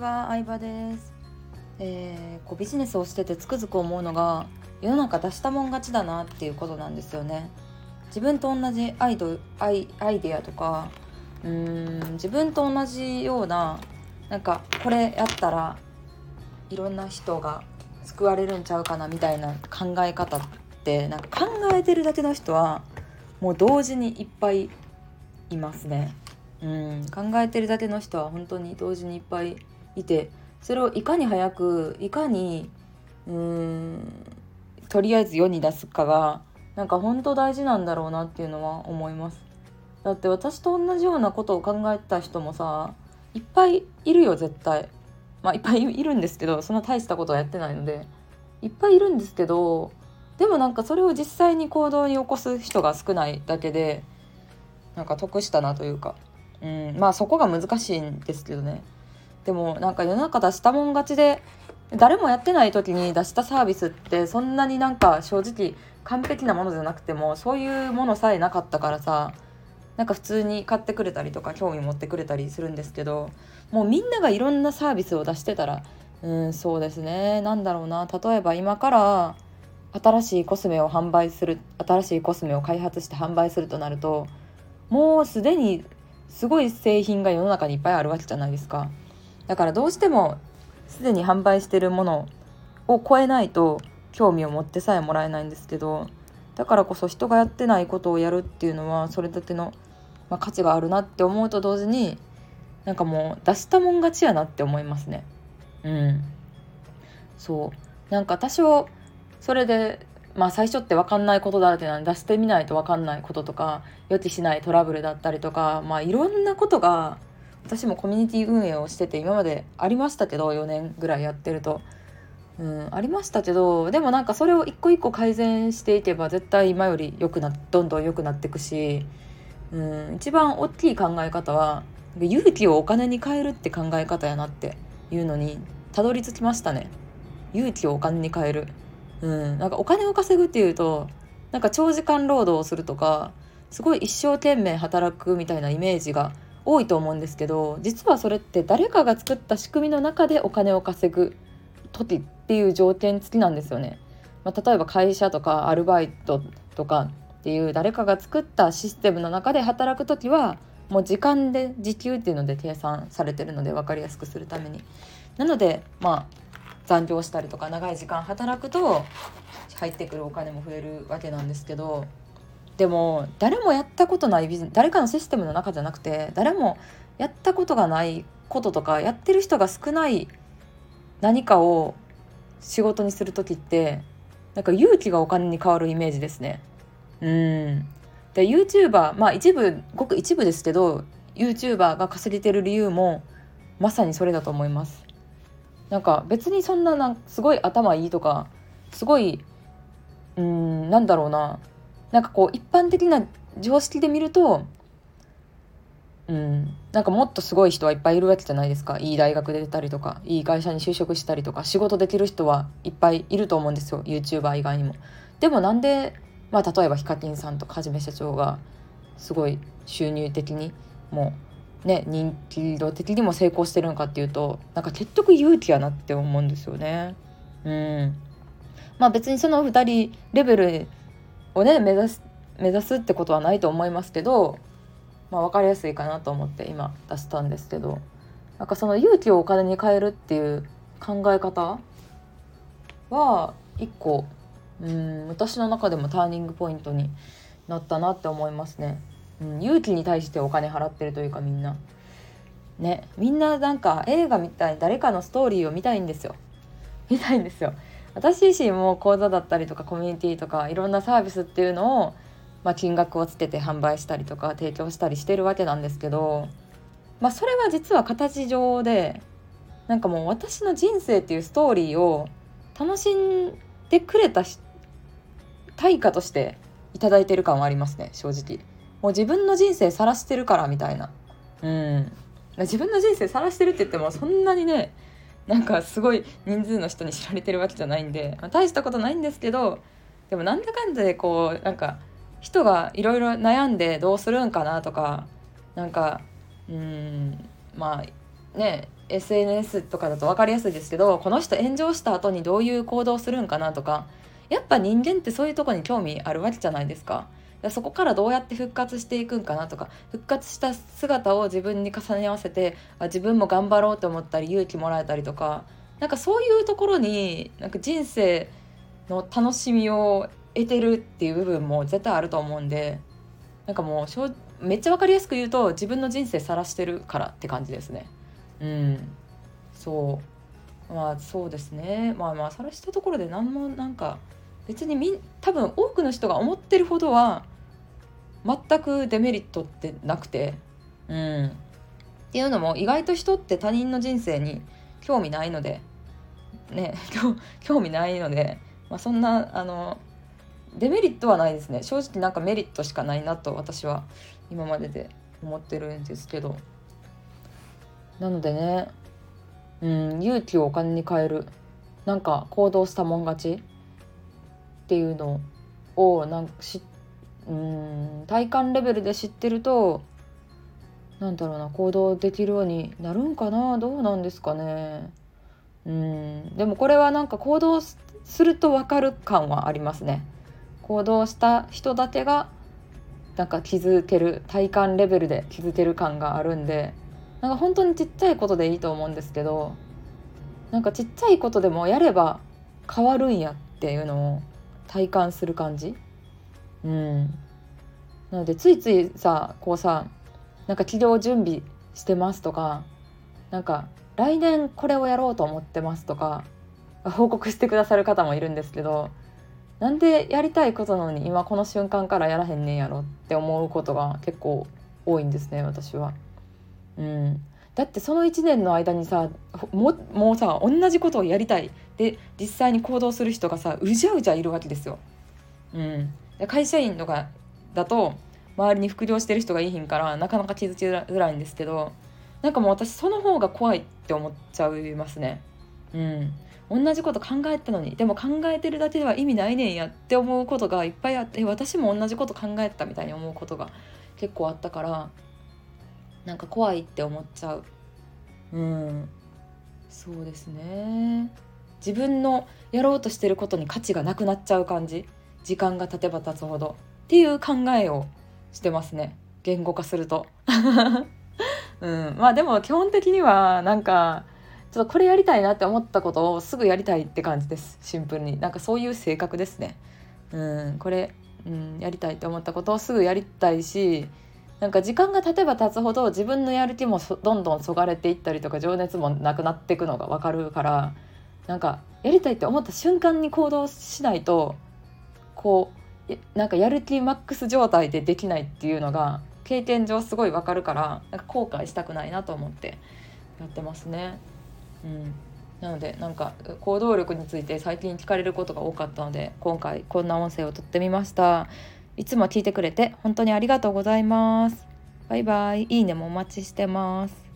は相葉です、えー、こうビジネスをしててつくづく思うのが世の中出したもん勝ちだなっていうことなんですよね自分と同じアイドアイアイデアとかうーん自分と同じようななんかこれやったらいろんな人が救われるんちゃうかなみたいな考え方ってなんか考えてるだけの人はもう同時にいっぱいいますね。うん、考えてるだけの人は本当に同時にいっぱいいてそれをいかに早くいかにうーんとりあえず世に出すかがなんか本当大事なんだろうなっていうのは思います。だって私と同じようなことを考えた人もさいっぱいいるよ絶対。まあいっぱいいるんですけどそんな大したことはやってないので。いっぱいいるんですけどでもなんかそれを実際に行動に起こす人が少ないだけでなんか得したなというか。うん、まあそこが難しいんですけどね。でもなんか世の中出したもん勝ちで誰もやってない時に出したサービスってそんなになんか正直完璧なものじゃなくてもそういうものさえなかったからさなんか普通に買ってくれたりとか興味持ってくれたりするんですけどもうみんながいろんなサービスを出してたらうんそうですね。なんだろうな。例えば今から新しいコスメを販売する新しいコスメを開発して販売するとなるともうすでにすごい製品が世の中にいっぱいあるわけじゃないですか。だからどうしてもすでに販売してるものを超えないと興味を持ってさえもらえないんですけどだからこそ人がやってないことをやるっていうのはそれだけの、まあ、価値があるなって思うと同時になんかもう出したもん勝ちやなって思いますね。うん。そう。なんか多少それでまあ最初って分かんないことだらけなんで出してみないと分かんないこととか予知しないトラブルだったりとかまあいろんなことが私もコミュニティ運営をしてて今までありましたけど4年ぐらいやってると。うん、ありましたけどでもなんかそれを一個一個改善していけば絶対今より良くなどんどん良くなっていくし、うん、一番大きい考え方は勇気をお金に変えるって考え方やなっていうのにたどり着きましたね勇気をお金に変えるうん、なんかお金を稼ぐっていうとなんか長時間労働をするとかすごい一生懸命働くみたいなイメージが多いと思うんですけど実はそれって誰かが作った仕組みの中でお金を稼ぐ時っていう条件付きなんですよね。まあ、例えば会社とかアルバイトとかっていう誰かが作ったシステムの中で働く時はもう時間で時給っていうので計算されてるので分かりやすくするために。なのでまあ残業したりとか長い時間働くと入ってくるお金も増えるわけなんですけどでも誰もやったことないビジネ誰かのシステムの中じゃなくて誰もやったことがないこととかやってる人が少ない何かを仕事にする時ってなんか勇気がお金に変わるイメージですね。うんで YouTuber まあ一部ごく一部ですけど YouTuber が稼げてる理由もまさにそれだと思います。なんか別にそんななすごい頭いいとかすごいうんなんだろうななんかこう一般的な常識で見るとうんなんかもっとすごい人はいっぱいいるわけじゃないですかいい大学で出たりとかいい会社に就職したりとか仕事できる人はいっぱいいると思うんですよ YouTuber 以外にも。でもなんで、まあ、例えばヒカキンさんとかはじめ社長がすごい収入的にもうね人気度的にも成功してるのかっていうとなんか結局勇気やなって思うんですよね。うんまあ別にその2人レベルをね目指す目指すってことはないと思いますけど、まあ、分かりやすいかなと思って今出したんですけどなんかその勇気をお金に変えるっていう考え方は一個うん私の中でもターニングポイントになったなって思いますね。うん、勇気に対してお金払ってるというかみんな。ねみんななんか映画みたいに誰かのストーリーを見たいんですよ。見たいんですよ。私自身も講座だったりとかコミュニティとかいろんなサービスっていうのを、まあ、金額をつけて販売したりとか提供したりしてるわけなんですけど、まあ、それは実は形上でなんかもう私の人生っていうストーリーを楽しんでくれた対価として頂いてる感はありますね正直。もう自分の人生晒してるからみたいなうん自分の人生晒してるって言ってもそんなにねなんかすごい人数の人に知られてるわけじゃないんで、まあ、大したことないんですけどでもなんだかんだでこうなんか人がいろいろ悩んでどうするんかなとかなんかうんまあね SNS とかだと分かりやすいですけどこの人炎上した後にどういう行動するんかなとかやっぱ人間ってそういうとこに興味あるわけじゃないですか。そこからどうやって復活していくんかなとか復活した姿を自分に重ね合わせてあ自分も頑張ろうと思ったり勇気もらえたりとかなんかそういうところになんか人生の楽しみを得てるっていう部分も絶対あると思うんでなんかもうめっちゃ分かりやすく言うと自分の人生晒してるからって感じですね。うん。そう。まあそうですね。まあまあ晒したところで何もなんか別にみ多分多くの人が思ってるほどは全くデメリットってなくて。うん。っていうのも意外と人って他人の人生に興味ないので。ね興味ないので、まあ、そんなあのデメリットはないですね。正直なんかメリットしかないなと私は今までで思ってるんですけど。なのでねうん勇気をお金に変える。なんか行動したもん勝ちっていうのをなんか知うん体感レベルで知ってるとなんだろうな行動できるようになるんかなどうなんですかね。うんでもこれはなんか行動すると分かる感はありますね。行動した人だけがなんか気づける体感レベルで気づける感があるんでなんか本当にちっちゃいことでいいと思うんですけどなんかちっちゃいことでもやれば変わるんやっていうのを体感する感じ。うんなのでついついさこうさなんか起業準備してますとかなんか来年これをやろうと思ってますとか報告してくださる方もいるんですけどなんでやりたいことなのに今この瞬間からやらへんねんやろって思うことが結構多いんですね私は。うん、だってその1年の間にさももうさ同じことをやりたいで実際に行動する人がさうじゃうじゃいるわけですよ。うん、会社員とかだと周りに副業してる人がいいひんからなかなか気づきづらいんですけどなんかもう私その方が怖いって思っちゃいますね。うん。同じこと考えたのにでも考えてるだけでは意味ないねんやって思うことがいっぱいあって私も同じこと考えてたみたいに思うことが結構あったからなんか怖いって思っちゃう。うん。そうですね。自分のやろうとしてることに価値がなくなっちゃう感じ。時間が経てば経つほどっていう考えをしてますね。言語化すると。うん。まあでも基本的にはなんかちょっとこれやりたいなって思ったことをすぐやりたいって感じです。シンプルに。なんかそういう性格ですね。うん。これ、うん、やりたいって思ったことをすぐやりたいしなんか時間が経てば経つほど自分のやる気もどんどんそがれていったりとか情熱もなくなっていくのが分かるからなんかやりたいって思った瞬間に行動しないとこうなんかやる気マックス状態でできないっていうのが経験上すごい分かるからなんか後悔したくないなと思ってやってますね。うん、なのでなんか行動力について最近聞かれることが多かったので今回こんな音声を撮ってみました。いつも聞いてくれて本当にありがとうございます。バイバイ。いいねもお待ちしてます。